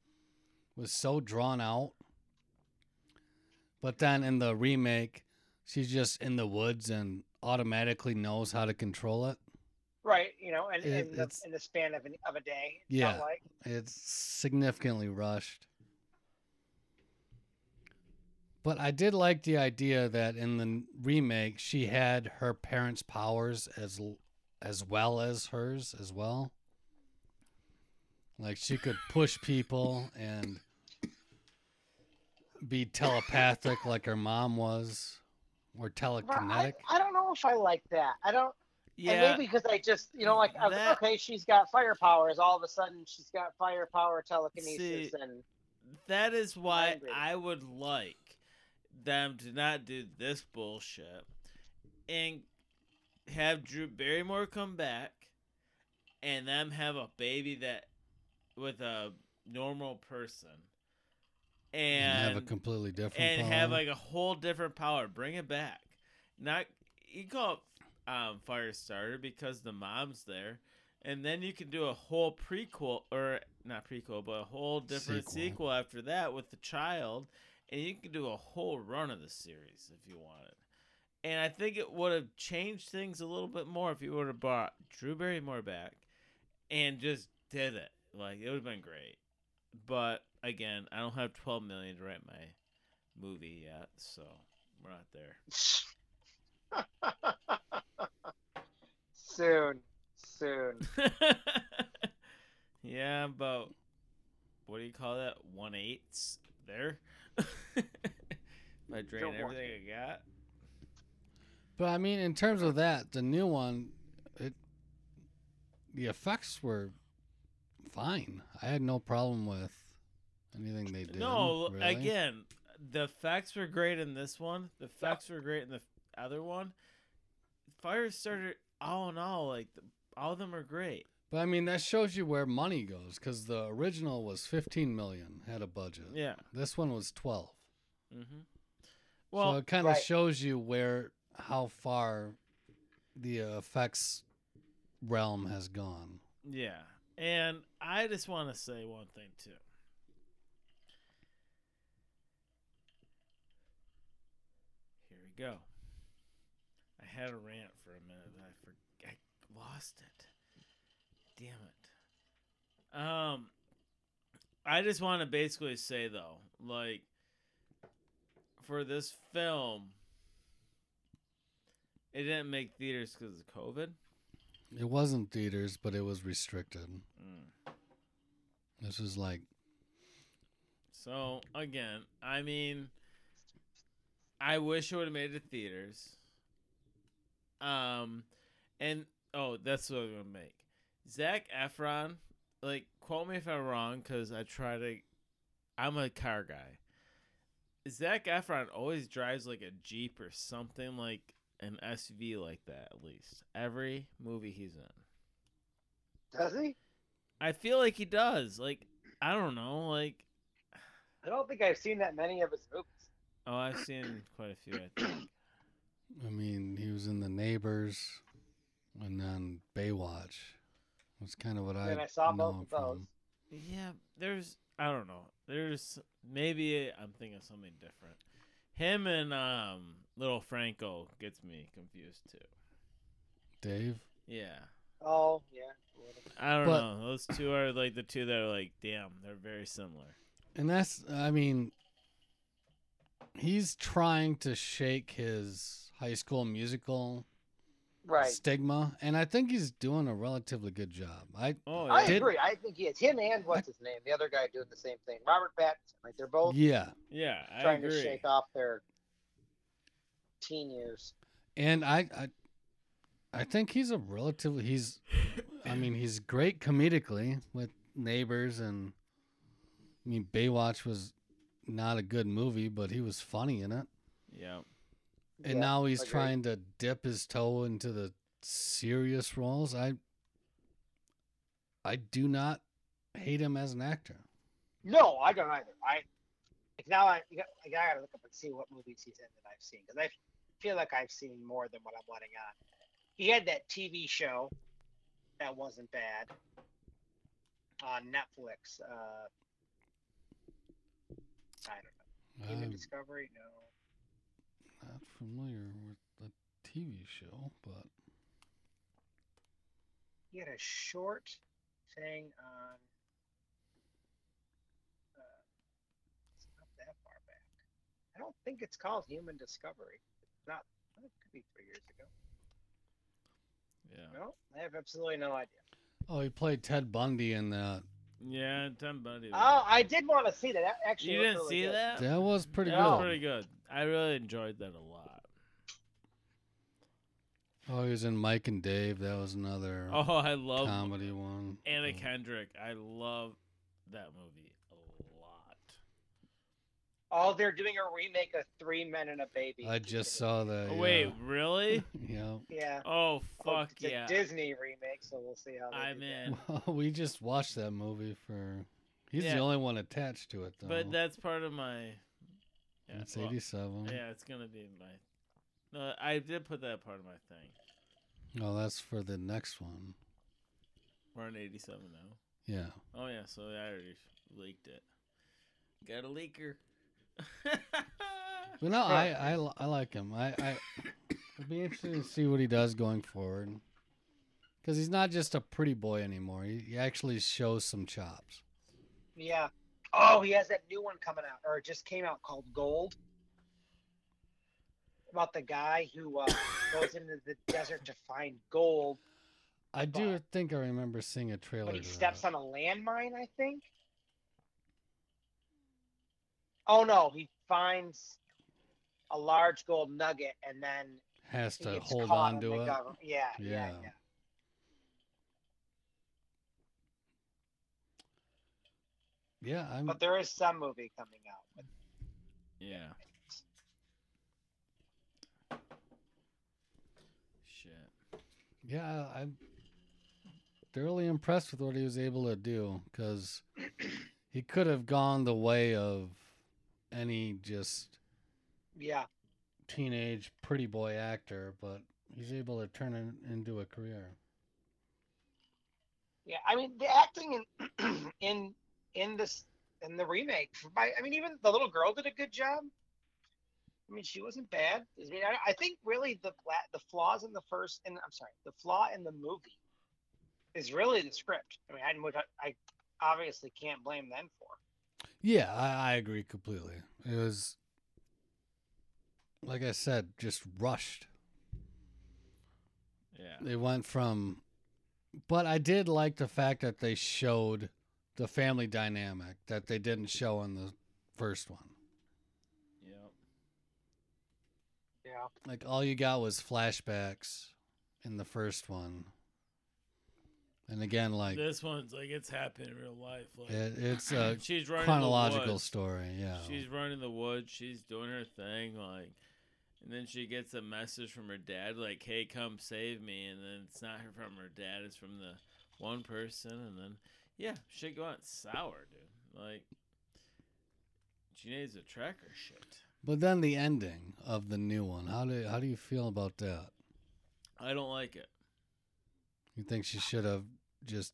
was so drawn out. But then in the remake, she's just in the woods and automatically knows how to control it. Right, you know, and It- in, the, in the span of, an, of a day. It's Yeah. Not like It's significantly rushed. But I did like the idea that in the remake she had her parents' powers as as well as hers as well. Like she could push people and be telepathic like her mom was or But I, telekinetic. I don't know if I like that. I don't. And Yeah. maybe because I just, you know, like I was like, That- okay, she's got fire powers. All of a sudden, she's got firepower, telekinesis, See, and That is why Mind reading. I would like them to not do this bullshit and have Drew Barrymore come back and them have a baby that with a normal person and have a completely different and power. have like a whole different power. Bring it back. Not you call it um, Firestarter because the mom's there, and then you can do a whole prequel or not prequel, but a whole different Sequel. sequel, after that with the child, and you can do a whole run of the series if you wanted. And I think it would have changed things a little bit more if you would have brought Drew Barrymore back and just did it. Like it would have been great. But again, I don't have 12 million to write my movie yet, so we're not there. soon, soon. yeah, about what do you call that? One eighths there. I drain Don't everything I got. But I mean, in terms of that, the new one, it the effects were fine. I had no problem with anything they did. No, really. again, the effects were great in this one. The effects were great in the other one. Firestarter, all in all, like the, all of them are great. But I mean, that shows you where money goes because the original was 15 million, had a budget. Yeah. This one was 12. Mm-hmm. Well, so it kind of right. shows you where how far the uh, effects realm has gone. Yeah. And I just want to say one thing too. Go. I had a rant for a minute, and I for I lost it. Damn it. Um, I just want to basically say though, like, for this film, it didn't make theaters because of COVID. It wasn't theaters, but it was restricted. Mm. This was like So again, I mean, I wish it would have made it to theaters. Um, and oh, that's what I'm gonna make. Zac Efron, like, quote me if I'm wrong, because I try to. I'm a car guy. Zac Efron always drives like a Jeep or something like an SUV like that. At least every movie he's in. Does he? I feel like he does. Like, I don't know. Like, I don't think I've seen that many of his movies. Oh, I've seen quite a few. I think. I mean, he was in The Neighbors and then Baywatch. That's kind of what I And I saw know both him of those. from. Yeah, there's I don't know. There's maybe I'm thinking of something different. Him and um little Franco gets me confused too. Dave. Yeah. Oh yeah. I don't But- know. Those two are like the two that are like, damn, they're very similar. And that's, I mean, he's trying to shake his high school musical Right. stigma, and I think he's doing a relatively good job. I Oh, I. Did- agree. I think he is. Him and what's his name? The other guy doing the same thing. Robert Pattinson. Like they're both yeah, yeah, I trying agree. to shake off their teen years. and I, I, I think he's a relatively he's, I mean, he's great comedically with Neighbors, and I mean, Baywatch was not a good movie, but he was funny in it. Yeah. And Yeah, now he's agreed. trying to dip his toe into the serious roles. I I do not hate him as an actor. No, I don't either. I like now I, I gotta look up and see what movies he's in that I've seen because I feel like I've seen more than what I'm letting on. He had that TV show that wasn't bad on Netflix. Uh, I don't know. Human I'm Discovery? No. not familiar with the TV show, but He had a short thing on. Uh, it's not that far back. I don't think it's called Human Discovery. It's not. It could be three years ago. Yeah. No, I have absolutely no idea. oh, he played Ted Bundy in that. Yeah, Tim Bundy. Oh, I did want to see that. That actually, you didn't really see good. that? That was pretty that was good. pretty good. I really enjoyed that a lot. Oh, he was in Mike and Dave. That was another Oh, I love comedy one. Anna. Kendrick. I love that movie a lot. Oh, they're doing a remake of Three Men and a Baby. I just saw that. Oh, yeah. wait, really? Yeah. Yeah. Oh, Oh, fuck it's a yeah. Disney remake, so we'll see how. They I'm do that. in. Well, we just watched that movie for. He's Yeah. the only one attached to it, though. But that's part of my. Yeah, it's well, 87. yeah, it's gonna be my. No, I did put that part of my thing. Oh, that's for the next one. We're on 87 now. Yeah. Oh yeah, so I already leaked it. Got a leaker. But no, I, I, I like him. I, I it'd be interesting to see what he does going forward. Because he's not just a pretty boy anymore. He, he actually shows some chops. Yeah. Oh, he has that new one coming out, or it just came out called Gold. About the guy who uh, goes into the desert to find gold, I do But- think I remember seeing a trailer. but he steps that. on a landmine. I think. Oh no, he finds a large gold nugget, and then Has to hold on to it. government- Yeah, yeah, Yeah. yeah. Yeah, I'm. But there is some movie coming out. With yeah. Shit. Yeah, I'm thoroughly impressed with what he was able to do because he could have gone the way of any just yeah, teenage pretty boy actor, but he's able to turn it into a career. yeah. I mean, the acting in in in this in the remake. I I mean, even the little girl did a good job. I mean, she wasn't bad. I mean, I, I think really the the flaws in the first, and I'm sorry, the flaw in the movie is really the script. I mean, I, I obviously can't blame them for. Yeah, I, I agree completely. It was, like I said, just rushed. Yeah. They went from, but I did like the fact that they showed the family dynamic that they didn't show in the first one. Yep. Yeah. Like all you got was flashbacks in the first one, and again, like This one's like it's happened in real life. Like it, it's a she's running chronological story. Yeah, She's running the woods. She's doing her thing. Like, and then she gets a message from her dad, like, "Hey, come save me." And then it's not from her dad; it's from the one person. And then, yeah, shit go out sour, dude. Like, she needs a tracker shit. but then the ending of the new one. How do how do you feel about that? I don't like it. You think she should have just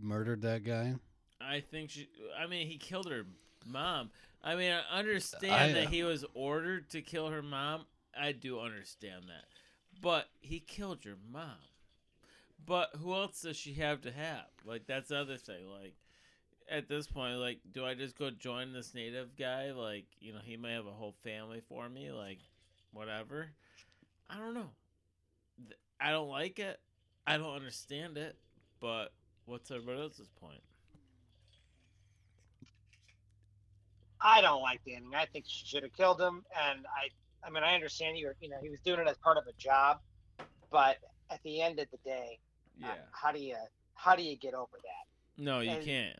murdered that guy? I think she. I mean, he killed her mom. I mean, I understand I- uh, that he was ordered to kill her mom. I do understand that, but he killed your mom. But who else does she have to have? Like that's the other thing. Like at this point, like, do I just go join this native guy? Like, you know, he may have a whole family for me. Like, whatever. I don't know. I don't like it. I don't understand it. But what's everybody else's point? I don't like the ending. I think she should have killed him. And I, I mean, I understand you. You know, he was doing it as part of a job, but at the end of the day, uh, Yeah. how do you how do you get over that? No, you And- can't.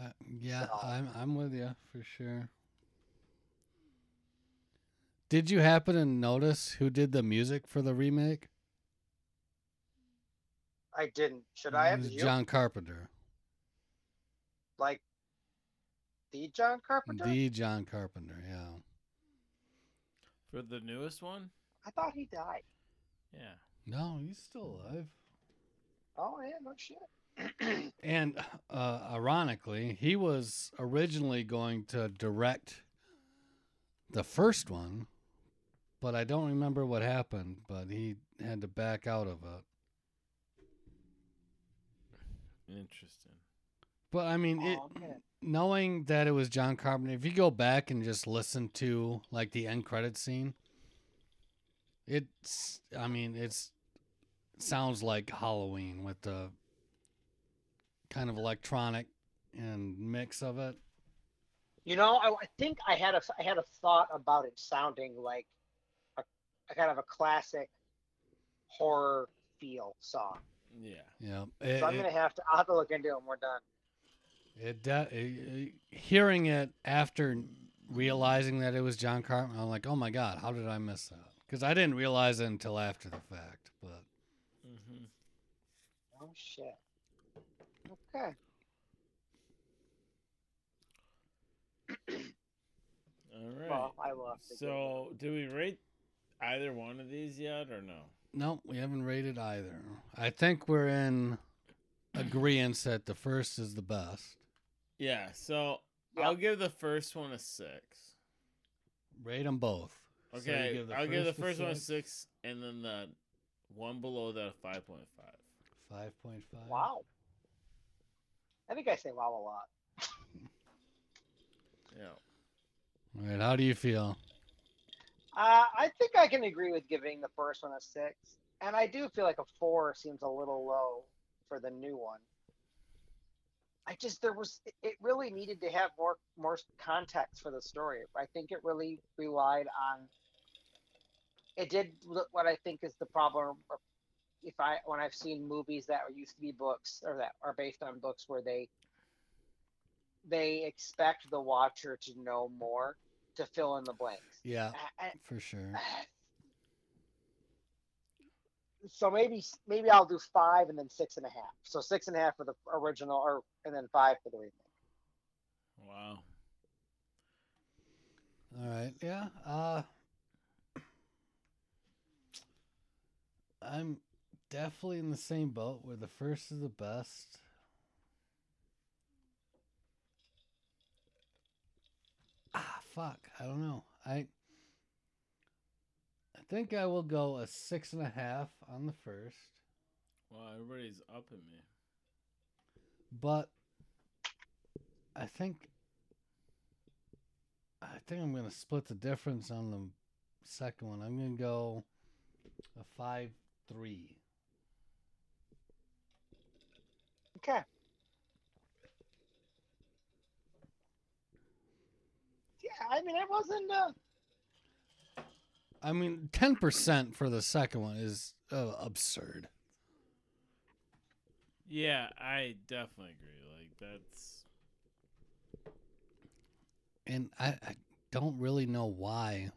Uh, yeah, So- I'm I'm with you for sure. Did you happen to notice who did the music for the remake? I didn't. Should I It have was you? John Carpenter. like the John Carpenter? The John Carpenter, yeah. For the newest one? I thought he died. Yeah. No, he's still alive. Oh yeah, no shit. And uh, ironically, he was originally going to direct the first one, but I don't remember what happened. But he had to back out of it. Interesting. But I mean, it, Oh, okay. knowing that it was John Carpenter, if you go back and just listen to like the end credit scene, it's I mean, it's it sounds like Halloween with the kind of electronic and mix of it. You know, I, I think I had a I had a thought about it sounding like a, a kind of a classic horror feel song. Yeah. Yeah. It, So I'm gonna have to I'll have to look into it when we're done. it de- it- hearing it after realizing that it was John Carpenter, I'm like, oh my god, how did I miss that? Because I didn't realize it until after the fact. But Mm-hmm. Oh shit. Okay. All right. Well, I will have to give so, do we rate either one of these yet or no? No, we haven't rated either. I think we're in agreement that the first is the best. Yeah. So, Yeah. I'll give the first one a six. Rate them both. So Okay. give the I'll give the first a one a six? six, and then the one below that a five point five. Five point five. Wow. I think I say wow a lot. Yeah. All right. How do you feel? Uh, I think I can agree with giving the first one a six, and I do feel like a four seems a little low for the new one. I just there was it- really needed to have more more context for the story. I think it really relied on. It did what I think is the problem. If I when I've seen movies that used to be books or that are based on books where they they expect the watcher to know more to fill in the blanks. Yeah, I- I- for sure. Uh, so maybe maybe I'll do five and then six and a half. So six and a half for the original, or and then five for the remake. Wow. All right. Yeah. Uh I'm definitely in the same boat where the first is the best. Fuck, I don't know. I I think I will go a six and a half on the first, Well, everybody's up at me. but I think I think I'm gonna split the difference on the second one. I'm gonna go a five three. Okay. I mean, it wasn't. Uh, I mean, ten percent for the second one is uh, absurd. Yeah, I definitely agree. Like that's and I, I don't really know why.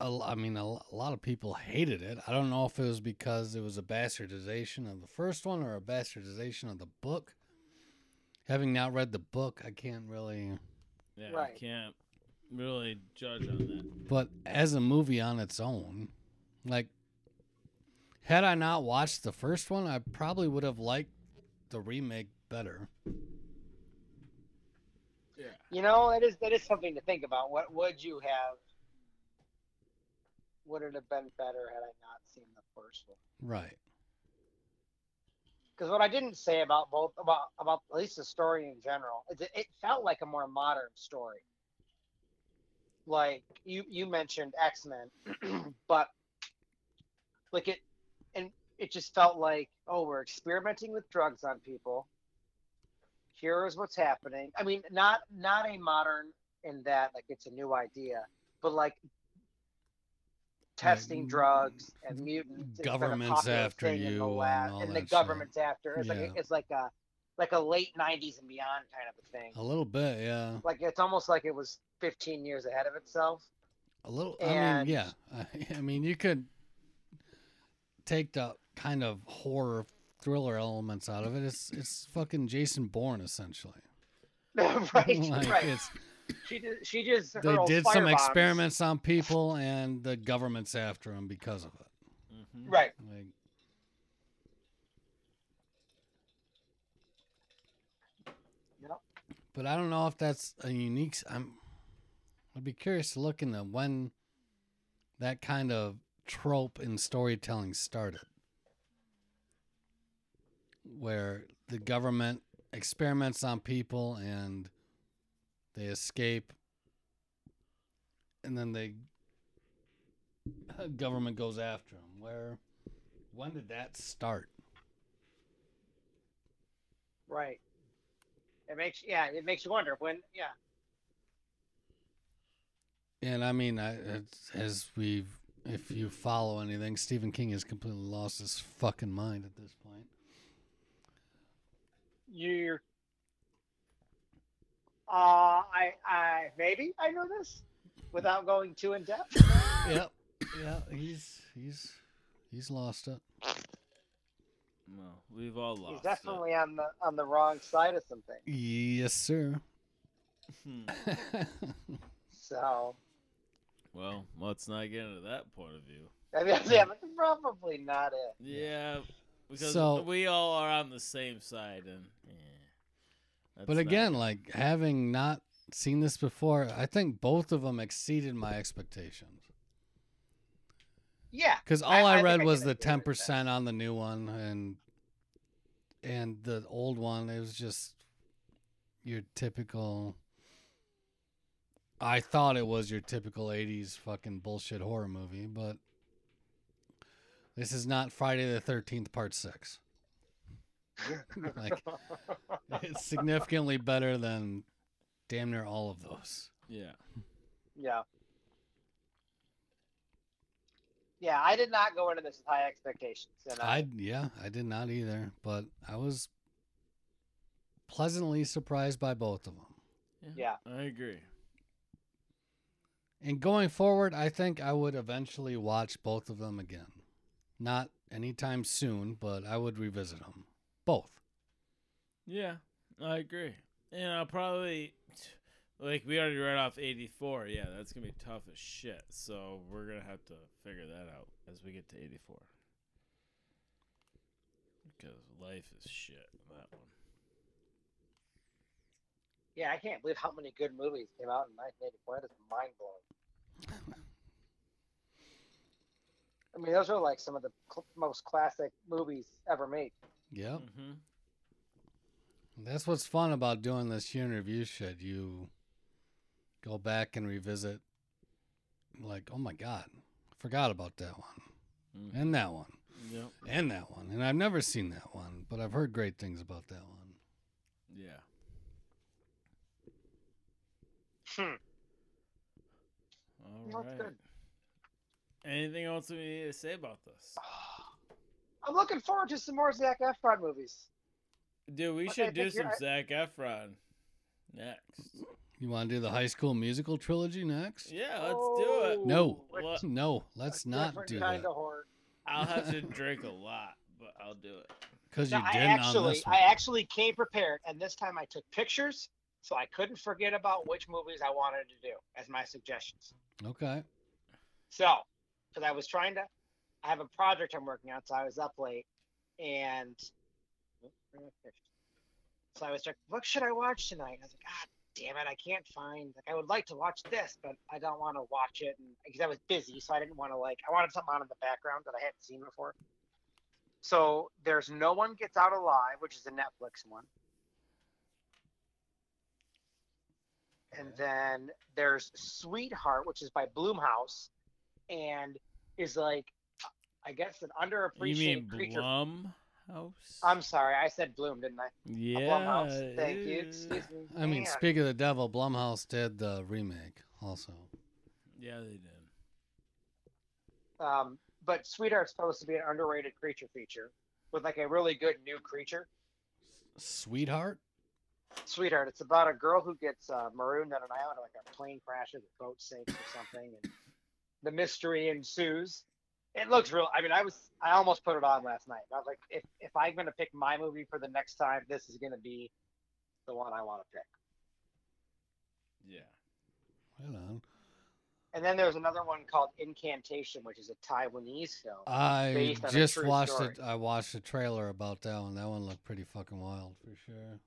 A l- I mean, a lot of people hated it. I don't know if it was because it was a bastardization of the first one or a bastardization of the book. Having not read the book, I can't really. yeah, Right. I can't really judge on that. But as a movie on its own, like, had I not watched the first one, I probably would have liked the remake better. Yeah. you know, that is that is something to think about. What would you have? Would it have been better had I not seen the first one? Right. Because what I didn't say about both about about at least the story in general, it, it felt like a more modern story. Like you you mentioned X Men, but like it, and it just felt like oh we're experimenting with drugs on people. Here is what's happening. I mean, not not a modern in that like it's a new idea, but like testing drugs and mutants. a government's after thing in the you and and the that shit. government's after. It's Yeah. like it's like a like a late '90s and beyond kind of a thing. A little bit, yeah. Like it's almost like it was 15 years ahead of itself. A little. I And- mean, yeah. I, I mean, you could take the kind of horror thriller elements out of it. It's it's fucking Jason Bourne essentially. right, like right. it's She just she just they hurls did some firebombs. experiments on people, and the government's after them because of it. hmm Right. Like, Yep. but I don't know if that's a unique. s- I'm. I'd be curious to look into when that kind of trope in storytelling started, where the government experiments on people and they escape, and then they government goes after them. Where, when did that start? Right. It makes yeah, it makes you wonder when yeah. And I mean, I, it's, as we've, if you follow anything, Stephen King has completely lost his fucking mind at this point. You're uh I I maybe I know this without going too in depth. yep, yeah, he's he's he's lost it. Well, we've all lost. He's it. definitely on the on the wrong side of something. Yes, sir. Hmm. So Well, let's not get into that point of view. I mean, yeah, but probably not it. Yeah, because So- we all are on the same side, and yeah. That's but not- again, like having not seen this before, I think both of them exceeded my expectations. Yeah. Because all I- I, I read I was can the ten percent on the new one, and and the old one. It was just your typical. I thought it was your typical '80s fucking bullshit horror movie, but this is not Friday the Thirteenth Part Six. Like it's significantly better than damn near all of those. yeah, Yeah. Yeah, I did not go into this with high expectations, and I, I yeah, I did not either, but I was pleasantly surprised by both of them. Yeah. I agree. And going forward, I think I would eventually watch both of them again. Not anytime soon, but I would revisit them. Both. Yeah, I agree. And I'll probably like we already read off eighty four. Yeah, that's gonna be tough as shit. So we're gonna have to figure that out as we get to eighty four. Because life is shit. That one. Yeah, I can't believe how many good movies came out in 1984. That is mind blowing. I mean, those are like some of the cl- most classic movies ever made. Yep. hmm That's what's fun about doing this year in review shit. You go back and revisit, like, oh my god, forgot about that one, Mhm. and that one, Yep. and that one, and I've never seen that one, but I've heard great things about that one. Yeah. Hmm. All That's right. good. Anything else we need to say about this? I'm looking forward to some more Zac Efron movies. Dude, we Okay, should do some Zac Efron next. You want to do the High School Musical trilogy next? Yeah, let's do it. Oh, no. What? No, let's a not do kind that of. I'll have to drink a lot, but I'll do it. because you No, didn't on actually, this one. I actually came prepared, and this time I took pictures, so I couldn't forget about which movies I wanted to do as my suggestions. Okay. So, because I was trying to, I have a project I'm working on, so I was up late, and so I was like, what should I watch tonight? And I was like, God damn it, I can't find. Like, I would like to watch this, but I don't want to watch it, and because I was busy, so I didn't want to like. I wanted something on in the background that I hadn't seen before. So there's No One Gets Out Alive, which is a Netflix one. And then there's Sweetheart, which is by Bloomhouse, and is like, I guess, an underappreciated You underappreciated mean creature. Blumhouse? I'm sorry, I said Bloom, didn't I? yeah. Blumhouse. Thank you. Excuse me. I mean, speak of the devil, Blumhouse did the remake also. Yeah, they did. Um, but Sweetheart's supposed to be an underrated creature feature with like a really good new creature. Sweetheart? Sweetheart, it's about a girl who gets uh, marooned on an island, like a plane crashes, a boat sinks or something, and the mystery ensues. It looks real. I mean, I was, I almost put it on last night. I was like, if if I'm gonna pick my movie for the next time, this is gonna be the one I want to pick. Yeah. Right on. And then there's another one called Incantation, which is a Taiwanese film. I based on a just watched story. it. I watched a trailer about that one. That one looked pretty fucking wild for sure.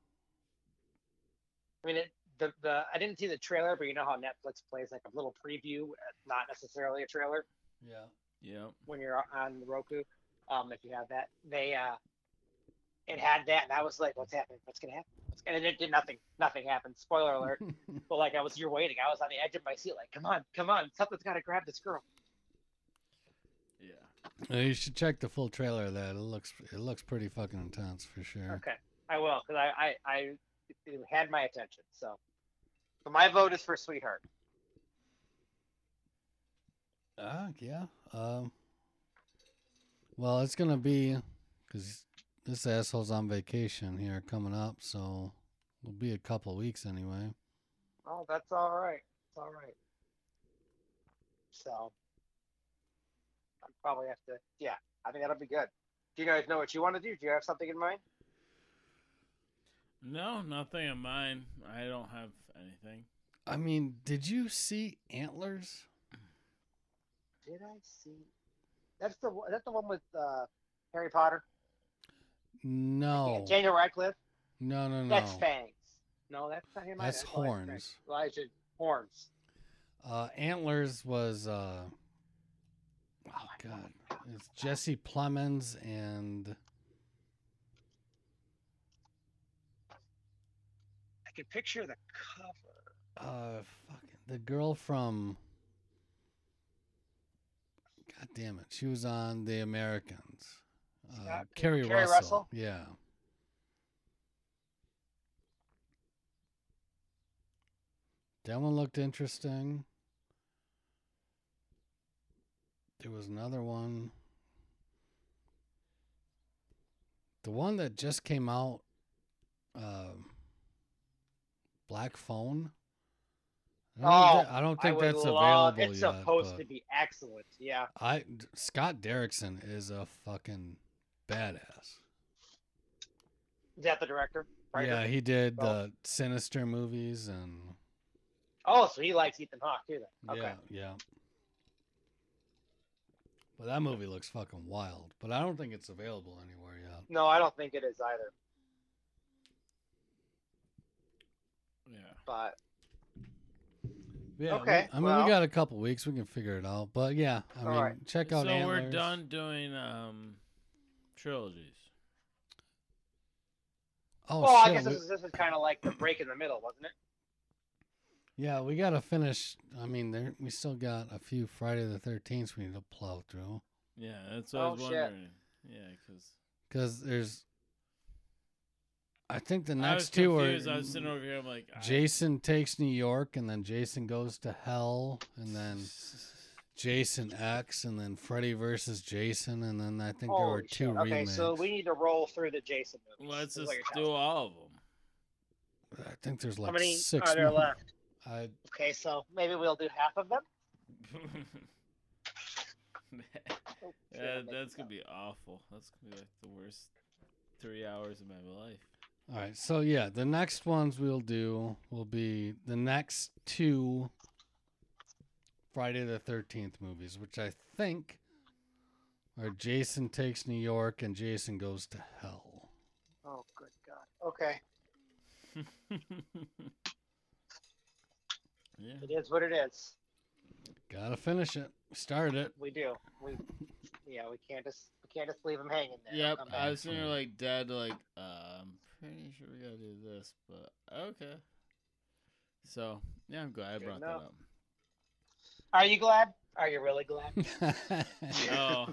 I mean, it, the the I didn't see the trailer, but you know how Netflix plays like a little preview, uh, not necessarily a trailer. Yeah. Yep. when you're on Roku, um, if you have that. They uh, it had that, and I was like, "What's happening? What's gonna happen?" What's gonna-" And it did nothing. Nothing happened. Spoiler alert. but like, I was, you're waiting. I was on the edge of my seat, like, "Come on, come on! Something's gotta grab this girl." Yeah. Uh, you should check the full trailer of that. It looks it looks pretty fucking intense for sure. Okay, I will, because I, I, I, it had my attention. So, so my vote is for Sweetheart. Ah, yeah. Um. Well, it's gonna be because this asshole's on vacation here coming up, so it'll be a couple weeks anyway. Oh, that's all right. It's all right. So, I probably have to. Yeah, I think that'll be good. Do you guys know what you want to do? Do you have something in mind? No, nothing in mine. I don't have anything. I mean, did you see Antlers? Did I see? That's the one- that's the one with uh, Harry Potter. No, Daniel Radcliffe. no, no, no. That's Fangs. No, that's not him. That's. Elijah- Horns. Elijah Horns. Uh, Antlers was uh, oh god, it's Jesse Plemons and I can picture the cover. uh, fucking the girl from. God damn it, she was on The Americans. Uh, Scott- Keri, Keri Russell. Russell? Yeah. That one looked interesting. There was another one. The one that just came out, um, Black Phone. I don't, Oh, thi- I don't think would that's love- available It's yet. supposed to be excellent. Yeah. I Scott Derrickson is a fucking badass. Is that the director? Writer? Yeah, he did Well- the Sinister movies and Oh, so he likes Ethan Hawke too. Then. Okay. yeah, yeah. But that movie looks fucking wild. But I don't think it's available anywhere yet. No, I don't think it is either. Yeah. But Yeah, we- I mean, well- we got a couple weeks. We can figure it out. But yeah, I mean, right. check out so Antlers. we're done doing um trilogies. Oh well, I guess this is, this is kind of like the break in the middle, wasn't it? yeah, we gotta finish. I mean, there we still got a few Friday the Thirteenth we need to plow through Yeah, that's what I was Oh, shit. wondering. Yeah, because because there's. I think the next two are. I was sitting over here. I'm like, I- Jason takes New York, and then Jason goes to hell, and then Jason X, and then Freddy versus Jason, and then I think there were Holy two shit. Okay, so we need to roll through the Jason movies. Let's is what just you're do telling all of them. I think there's like How many six are there more. left? I Okay, so maybe we'll do half of them. Oh, shit, yeah, I'm making that's gonna up. be awful. That's gonna be like the worst three hours of my life. All right, so yeah, the next ones we'll do will be the next two Friday the 13th movies, which I think are Jason Takes New York and Jason Goes to Hell. Oh, good God. Okay, yeah. it is what it is. Gotta finish it. Start it. We do. We, yeah, we can't just we can't just leave them hanging there. Yep, I back. was sitting there like dead, like uh, I'm pretty sure we gotta do this, but okay. So yeah, I'm glad I brought enough. that up. Are you glad? Are you really glad? Oh,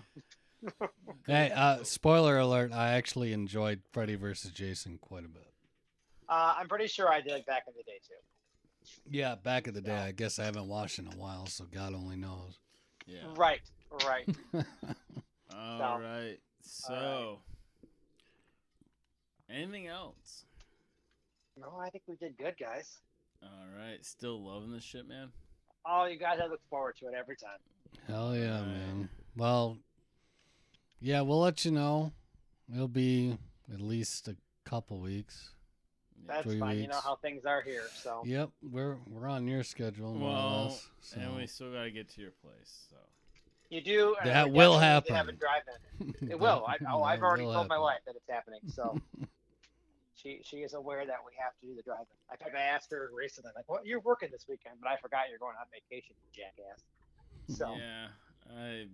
hey, uh, spoiler alert! I actually enjoyed Freddy versus Jason quite a bit. Uh, I'm pretty sure I did back in the day too. Yeah, back in the day, Yeah. I guess I haven't watched in a while, so God only knows. yeah. Right, right. All right. So, anything else? No, I think we did good, guys. All right. Still loving this shit, man. Oh, you guys, I look forward to it every time. Hell yeah, Alright. man. Well, yeah, we'll let you know. It'll be at least a couple weeks. That's Three fine. You know how things are here, so Yep, we're we're on your schedule Well, less. So. And we still gotta get to your place. So. You do. Uh, that we will happen. Have a drive-in. It will. I, oh, I've already told my wife that it's happening, so she she is aware that we have to do the drive-in. In fact, I asked her recently, like, "What? You're working this weekend?" But I forgot you're going on vacation, you jackass. So Yeah. I.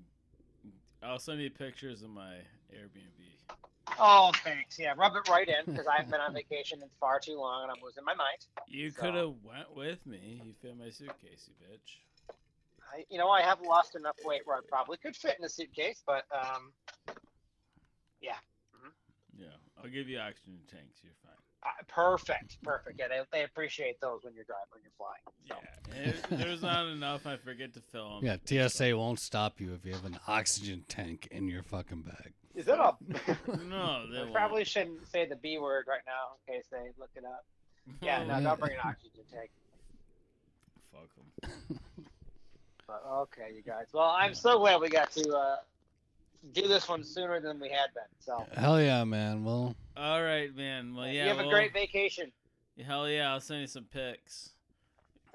I'll send you pictures of my Airbnb. Oh, thanks. Yeah, rub it right in because I've been on vacation in far too long and I'm losing my mind. You So- could have went with me. You fit my suitcase, you bitch. I, you know, I have lost enough weight where I probably could fit in a suitcase, but um, Yeah. Yeah. I'll give you oxygen tanks. You're fine. uh, perfect, perfect. Yeah, they, they appreciate those when you're driving, when you're flying. So. Yeah. If there's not enough. I forget to fill them. yeah, TSA won't stop you if you have an oxygen tank in your fucking bag. Is that a? No, they I won't. probably shouldn't say the B word right now in case they look it up. Yeah, no, Yeah. don't bring an oxygen tank. Fuck them. But okay, you guys. Well, I'm so glad we got to uh, do this one sooner than we had been. So Hell yeah, man. Well, All right, man. Well, yeah. you have a great vacation. Hell yeah! I'll send you some pics.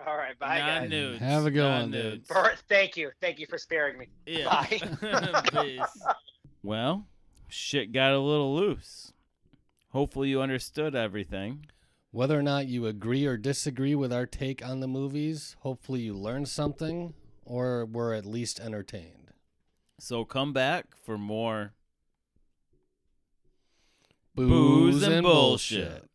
All right, bye non guys. nudes. Have a good one, non-nudes. Thank you, thank you for sparing me. Yeah. Bye. Peace. Well, shit got a little loose. Hopefully, you understood everything. whether or not you agree or disagree with our take on the movies, hopefully you learned something or were at least entertained. So come back for more Booze, Booze and bullshit.